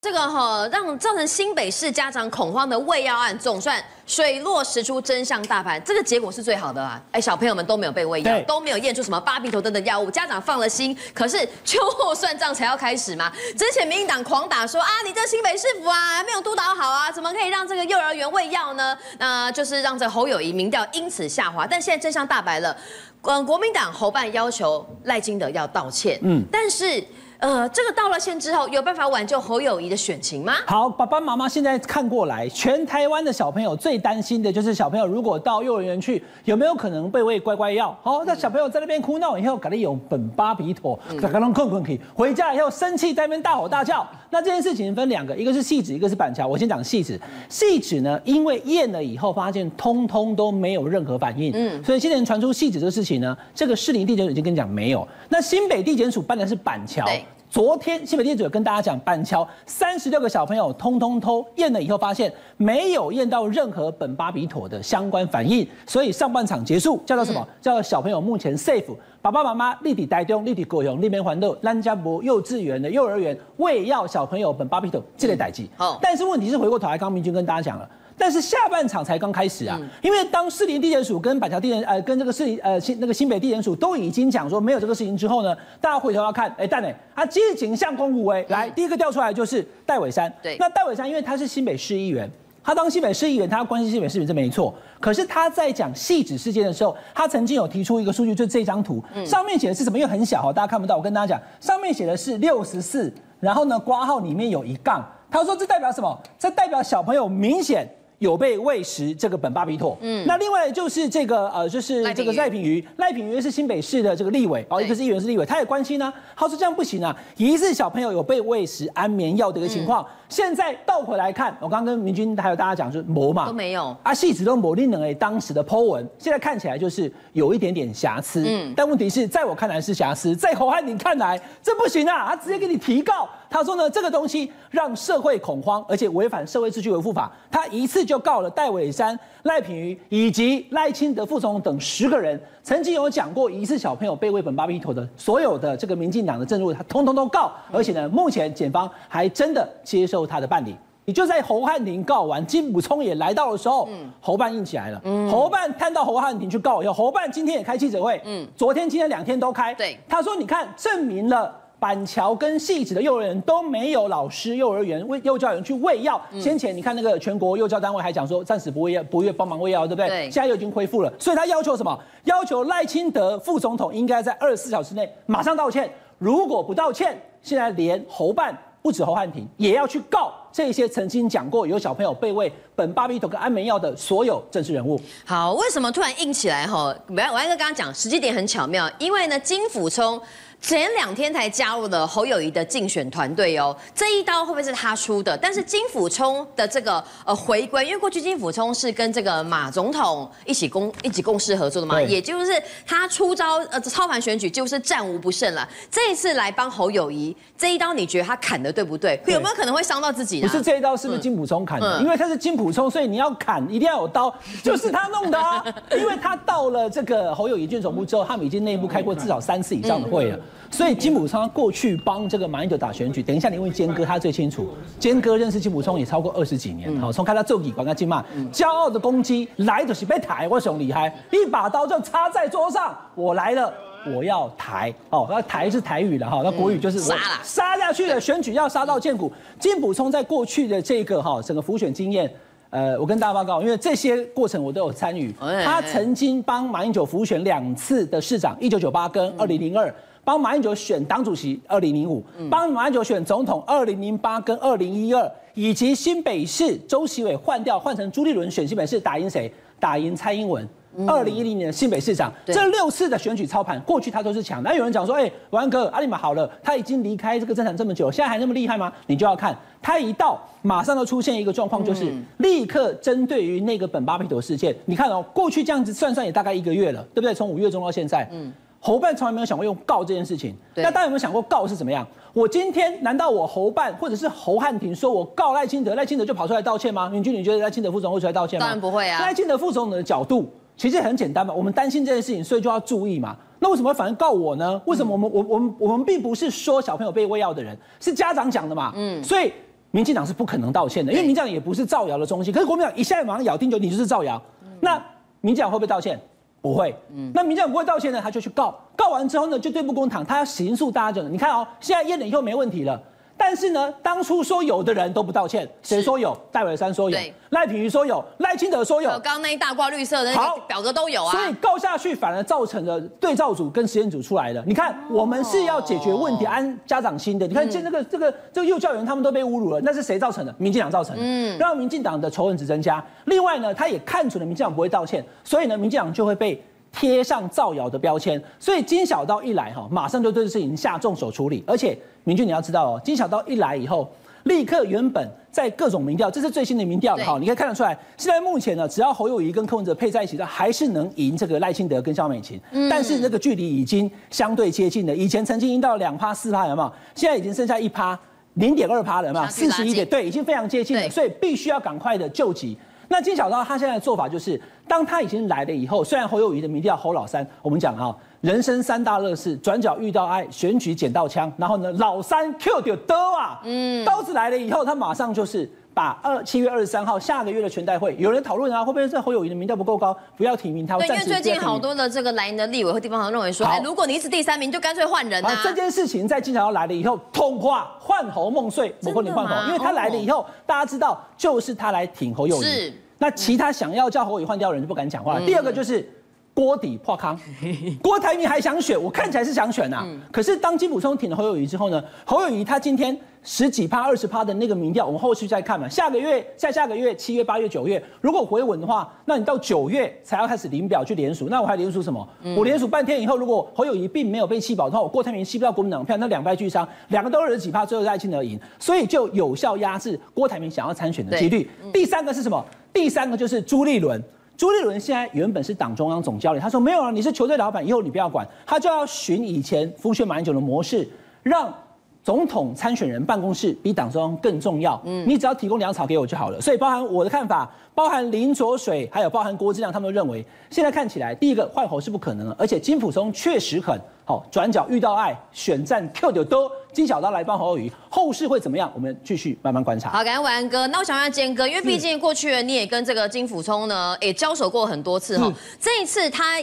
这个哈让造成新北市家长恐慌的胃药案，总算水落石出，真相大白。这个结果是最好的啊！哎，小朋友们都没有被喂药，都没有验出什么巴比妥等等药物，家长放了心。可是秋后算账才要开始嘛？之前民进党狂打说啊，你这新北市府啊没有督导好啊，怎么可以让这个幼儿园喂药呢？那就是让这侯友宜民调因此下滑。但现在真相大白了，嗯，国民党侯办要求赖金德要道歉，嗯，但是。呃，这个道了歉之后，有办法挽救侯友宜的选情吗？好，爸爸妈妈现在看过来，全台湾的小朋友最担心的就是小朋友如果到幼儿园去，有没有可能被喂乖乖药？好，那小朋友在那边哭闹以后，赶紧有苯巴比妥，赶紧困困去，回家以后生气在那边大吼大叫。那这件事情分两个，一个是汐止，一个是板桥。我先讲汐止，汐止呢，因为验了以后发现通通都没有任何反应，嗯，所以现在传出汐止这个事情呢，这个士林地检署已经跟你讲没有。那新北地检署办的是板桥。昨天新北地检署跟大家讲，板桥三十六个小朋友通通偷验了以后，发现没有验到任何苯巴比妥的相关反应，所以上半场结束，叫做什么？嗯、叫做小朋友目前 safe。爸爸妈妈立体台中、立体高雄那边环豆兰家博幼稚园的幼儿园喂药小朋友苯巴比妥这类代志。好，但是问题是回过头来，刚刚明君跟大家讲了。但是下半场才刚开始啊，因为当士林地检署跟板桥地检呃跟这个士林呃新那个新北地检署都已经讲说没有这个事情之后呢，大家回头要看，哎，但呢，他接警向公务为，来第一个调出来就是戴伟山，对，那戴伟山因为他是新北市议员，他当新北市议员，他关心新北市民这没错，可是他在讲汐止事件的时候，他曾经有提出一个数据，就是这张图，上面写的是什么？因为很小哈，大家看不到，我跟大家讲，上面写的是六十四，然后呢，括号里面有一杠，他说这代表什么？这代表小朋友明显。有被喂食这个苯巴比妥，嗯，那另外就是这个呃，就是这个赖品瑜，赖品瑜是新北市的这个立委，哦，一个是议员是立委，他也关心呢，他说这样不行啊，疑似小朋友有被喂食安眠药的一个情况。嗯。现在倒回来看，我刚刚跟明君还有大家讲，就是没嘛，都没有。啊，汐子都没令人哎，当时的 Po 文，现在看起来就是有一点点瑕疵，嗯，但问题是在我看来是瑕疵，在侯汉廷看来这不行啊，他直接给你提告，他说呢，这个东西让社会恐慌，而且违反社会秩序维护法，他一次就告了戴伟山、赖品妤以及赖清德副总统等十个人。曾经有讲过疑似小朋友被喂本巴比妥的所有的这个民进党的政治人物，他通通都告，而且呢，目前检方还真的接受他的办理。也就在侯汉廷告完，金溥聪也来到的时候，嗯，侯办硬起来了。嗯，侯办看到侯汉廷去告以后，侯办今天也开记者会，嗯，昨天、今天两天都开。对，他说：“你看，证明了。”板桥跟汐止的幼儿园都没有老师，幼儿园为幼教员去喂药。先前你看那个全国幼教单位还讲说暂时不喂药，不愿帮忙喂药，对不对？对。现在又已经恢复了，所以他要求什么？要求赖清德副总统应该在二十四小时内马上道歉。如果不道歉，现在连侯办不止侯汉廷也要去告这些曾经讲过有小朋友被喂苯巴比妥跟安眠药的所有政治人物。好，为什么突然硬起来？哈，我要我要跟刚刚讲，时机点很巧妙，因为呢，金辅聪。前两天才加入了侯友谊的竞选团队哦，这一刀会不会是他出的？但是金辅冲的这个呃回归，因为过去金辅冲是跟这个马总统一起共一起共事合作的嘛，也就是他出招呃操盘选举就是战无不胜了。这一次来帮侯友谊这一刀，你觉得他砍的对不对？对有没有可能会伤到自己呢？不是这一刀是不是金溥聪砍的？嗯、因为他是金溥聪，所以你要砍一定要有刀，就是他弄的啊。因为他到了这个侯友谊军总部之后，他们已经内部开过至少三次以上的会了。嗯所以金普聪过去帮这个马英九打选举，等一下你问坚哥，他最清楚。坚哥认识金普聪也超过二十几年，好，从开他做底管他金骂，骄傲的攻击来就是被抬，我熊厉害，一把刀就插在桌上，我来了，我要抬，哦，那抬是台语的哈，那国语就是杀了，杀下去的选举要杀到见骨。金普聪在过去的这个哈整个浮选经验，呃，我跟大家报告，因为这些过程我都有参与，他曾经帮马英九浮选两次的市长，一九九八跟二零零二。帮马英九选党主席，二零零五；帮马英九选总统，二零零八跟二零一二，以及新北市周锡玮换掉换成朱立伦选新北市，打赢谁？打赢蔡英文。二零一零年的新北市长，这六次的选举操盘，过去他都是强的。那有人讲说，哎，文哥，阿里玛好了，他已经离开这个政坛这么久，现在还那么厉害吗？你就要看他一到，马上就出现一个状况，就是立刻针对于那个本巴比妥事件。你看哦，过去这样子算算也大概一个月了，对不对？从五月中到现在，嗯。侯办从来没有想过用告这件事情，那大家有没有想过告是怎么样？我今天难道我侯办或者是侯汉廷说我告赖清德，赖清德就跑出来道歉吗？明君，你觉得赖清德副总会出来道歉吗？当然不会啊。赖清德副总统的角度其实很简单嘛，我们担心这件事情，所以就要注意嘛。那为什么会反而告我呢？为什么我们我我们我们并不是说小朋友被喂药的人，是家长讲的嘛？嗯，所以民进党是不可能道歉的，因为民进党也不是造谣的中心。可是国民党一下马上咬定就你就是造谣，那民进党会不会道歉？不会。嗯那民进党不会道歉呢，他就去告，告完之后呢，就对簿公堂，他要刑诉大家。就你看哦，现在验了以后没问题了。但是呢，当初说有的人都不道歉，谁说有？戴伟山说有，赖品瑜说有，赖清德说有，刚刚那一大挂绿色的那个表格都有啊。所以告下去反而造成了对照组跟实验组出来了。你看，我们是要解决问题、安家长心的。你看，这这个这个这个幼教员他们都被侮辱了，那是谁造成的？民进党造成的，嗯，让民进党的仇恨值增加。另外呢，他也看准了民进党不会道歉，所以呢，民进党就会被。贴上造谣的标签，所以金小刀一来哈，马上就对这事情下重手处理。而且明俊你要知道哦，金小刀一来以后，立刻原本在各种民调，这是最新的民调了哈，你可以看得出来，现在目前呢，只要侯友谊跟柯文哲配在一起的，还是能赢这个赖清德跟萧美琴。但是那个距离已经相对接近了，以前曾经赢到两趴四趴，有没有？现在已经剩下一趴零点二趴了嘛，四十一点，对，已经非常接近了，所以必须要赶快的救急。那金小刀他现在的做法就是，当他已经来了以后，虽然侯友谊的民调侯老三，我们讲哈，人生三大乐事，转角遇到爱，选举捡到枪，然后呢，老三 Q 掉刀啊，嗯，刀子来了以后，他马上就是把二七月二十三号下个月的全代会，有人讨论啊，会不会是侯友谊的民调不够高，不要提名他？对，因为最近好多的这个蓝营的立委和地方上认为说，哎，如果你一直第三名，就干脆换人啊。这件事情在金小刀来了以后，通话换侯梦碎，不过你换侯，因为他来了以后，大家知道就是他来挺侯友谊。是。那其他想要叫侯友宜换掉的人就不敢讲话。第二个就是锅底破康，郭台铭还想选，我看起来是想选呐。可是当金普聪挺了侯友谊之后呢，侯友谊他今天十几趴、二十趴的那个民调，我们后续再看嘛。下个月、下下个月、七月、八月、九月，如果回稳的话，那你到九月才要开始领表去联署，那我还联署什么？我联署半天以后，如果侯友谊并没有被弃保的话，我郭台铭吸不到国民党票，那两败俱伤，两个都二十几趴，最后赖清德赢，所以就有效压制郭台铭想要参选的几率。第三个是什么？第三个就是朱立伦，朱立伦现在原本是党中央总教练，他说没有了，你是球队老板，以后你不要管，他就要寻以前辅选马英九的模式，让总统参选人办公室比党中央更重要。嗯，你只要提供粮草给我就好了。所以包含我的看法，包含林卓水，还有包含郭志亮，他们都认为，现在看起来第一个换侯是不可能的，而且金溥聪确实很。好，转角遇到爱，选战 Q 的多，金小刀来帮侯友宜，后市会怎么样？我们继续慢慢观察。好，感谢文安哥。那我想问坚哥，因为毕竟过去你也跟这个金溥聪呢也交手过很多次哈，这一次他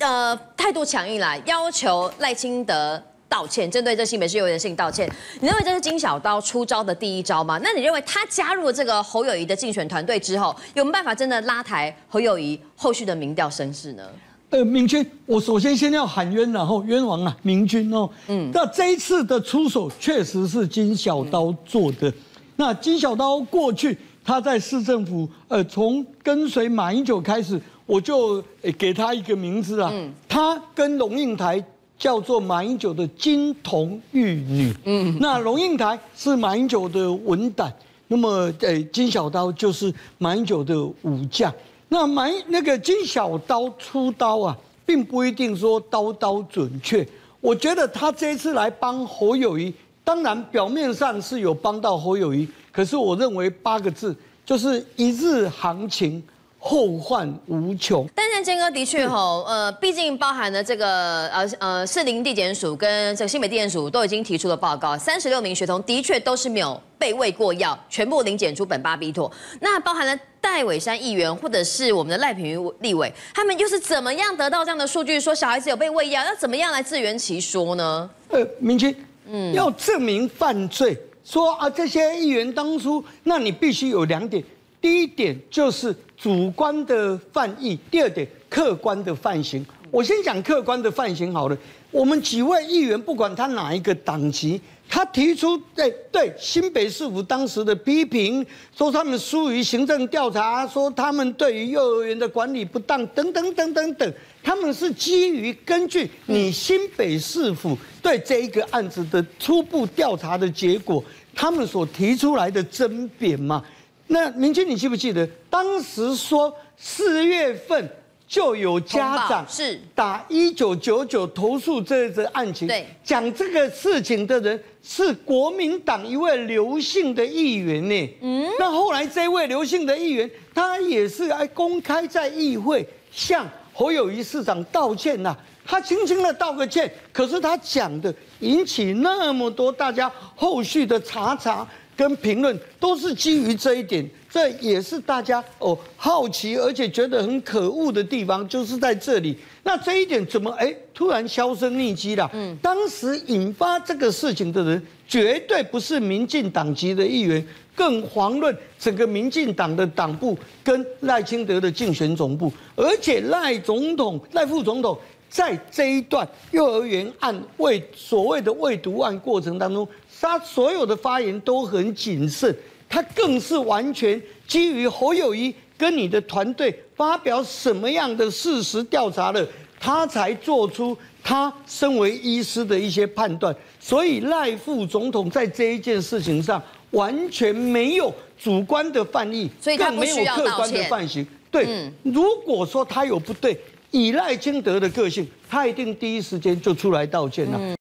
呃态度强硬来要求赖清德道歉，针对这新北市幼儿园的事情道歉，你认为这是金小刀出招的第一招吗？那你认为他加入了这个侯友谊的竞选团队之后，有没有办法真的拉抬侯友谊后续的民调声势呢？呃，明君，我首先先要喊冤，然后冤枉啊，明君哦。嗯，那这一次的出手确实是金小刀做的。嗯、那金小刀过去他在市政府，呃，从跟随马英九开始，我就给他一个名字啊。嗯。他跟龙应台叫做马英九的金童玉女。嗯。那龙应台是马英九的文胆，那么呃，金小刀就是马英九的武将。那马那个金小刀出刀啊，并不一定说刀刀准确。我觉得他这一次来帮侯友谊，当然表面上是有帮到侯友谊，可是我认为八个字就是一日行情。后患无穷，但是坚哥的确吼，呃，毕竟包含了这个呃呃，士林地检署跟这个新北地检署都已经提出了报告，三十六名学童的确都是没有被喂过药，全部零检出苯巴比妥。那包含了戴伟山议员或者是我们的赖品妤立委，他们又是怎么样得到这样的数据，说小孩子有被喂药，要怎么样来自圆其说呢？呃，明君，嗯，要证明犯罪，说啊这些议员当初，那你必须有两点。第一点就是主观的犯意，第二点客观的犯行。我先讲客观的犯行好了。我们几位议员，不管他哪一个党籍，他提出对对新北市府当时的批评，说他们疏于行政调查，说他们对于幼儿园的管理不当，等等等等等。他们是基于根据你新北市府对这一个案子的初步调查的结果，他们所提出来的争辩嘛。那明君，你记不记得当时说四月份就有家长是打一九九九投诉这个案情？对，讲这个事情的人是国民党一位刘姓的议员呢。嗯，那后来这位刘姓的议员，他也是来公开在议会向侯友谊市长道歉呐。他轻轻的道个歉，可是他讲的引起那么多大家后续的查查。跟评论都是基于这一点，这也是大家哦好奇而且觉得很可恶的地方，就是在这里。那这一点怎么哎突然销声匿迹了？嗯，当时引发这个事情的人绝对不是民进党籍的议员，更遑论整个民进党的党部跟赖清德的竞选总部，而且赖总统、赖副总统在这一段幼儿园案未所谓的未读案过程当中。他所有的发言都很谨慎，他更是完全基于侯友宜跟你的团队发表什么样的事实调查了，他才做出他身为医师的一些判断。所以赖副总统在这一件事情上完全没有主观的犯意，所以他。更没有客观的犯行。对，如果说他有不对，以赖清德的个性，他一定第一时间就出来道歉了。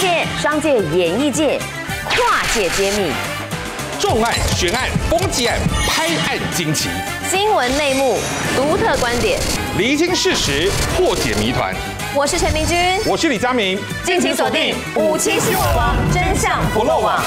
界、商界、演艺界，跨界揭秘，重案、悬案、攻击案、拍案惊奇，新闻内幕、独特观点，厘清事实，破解谜团。我是陈明君，我是李佳明，敬请锁定五七新闻网，真相不漏网。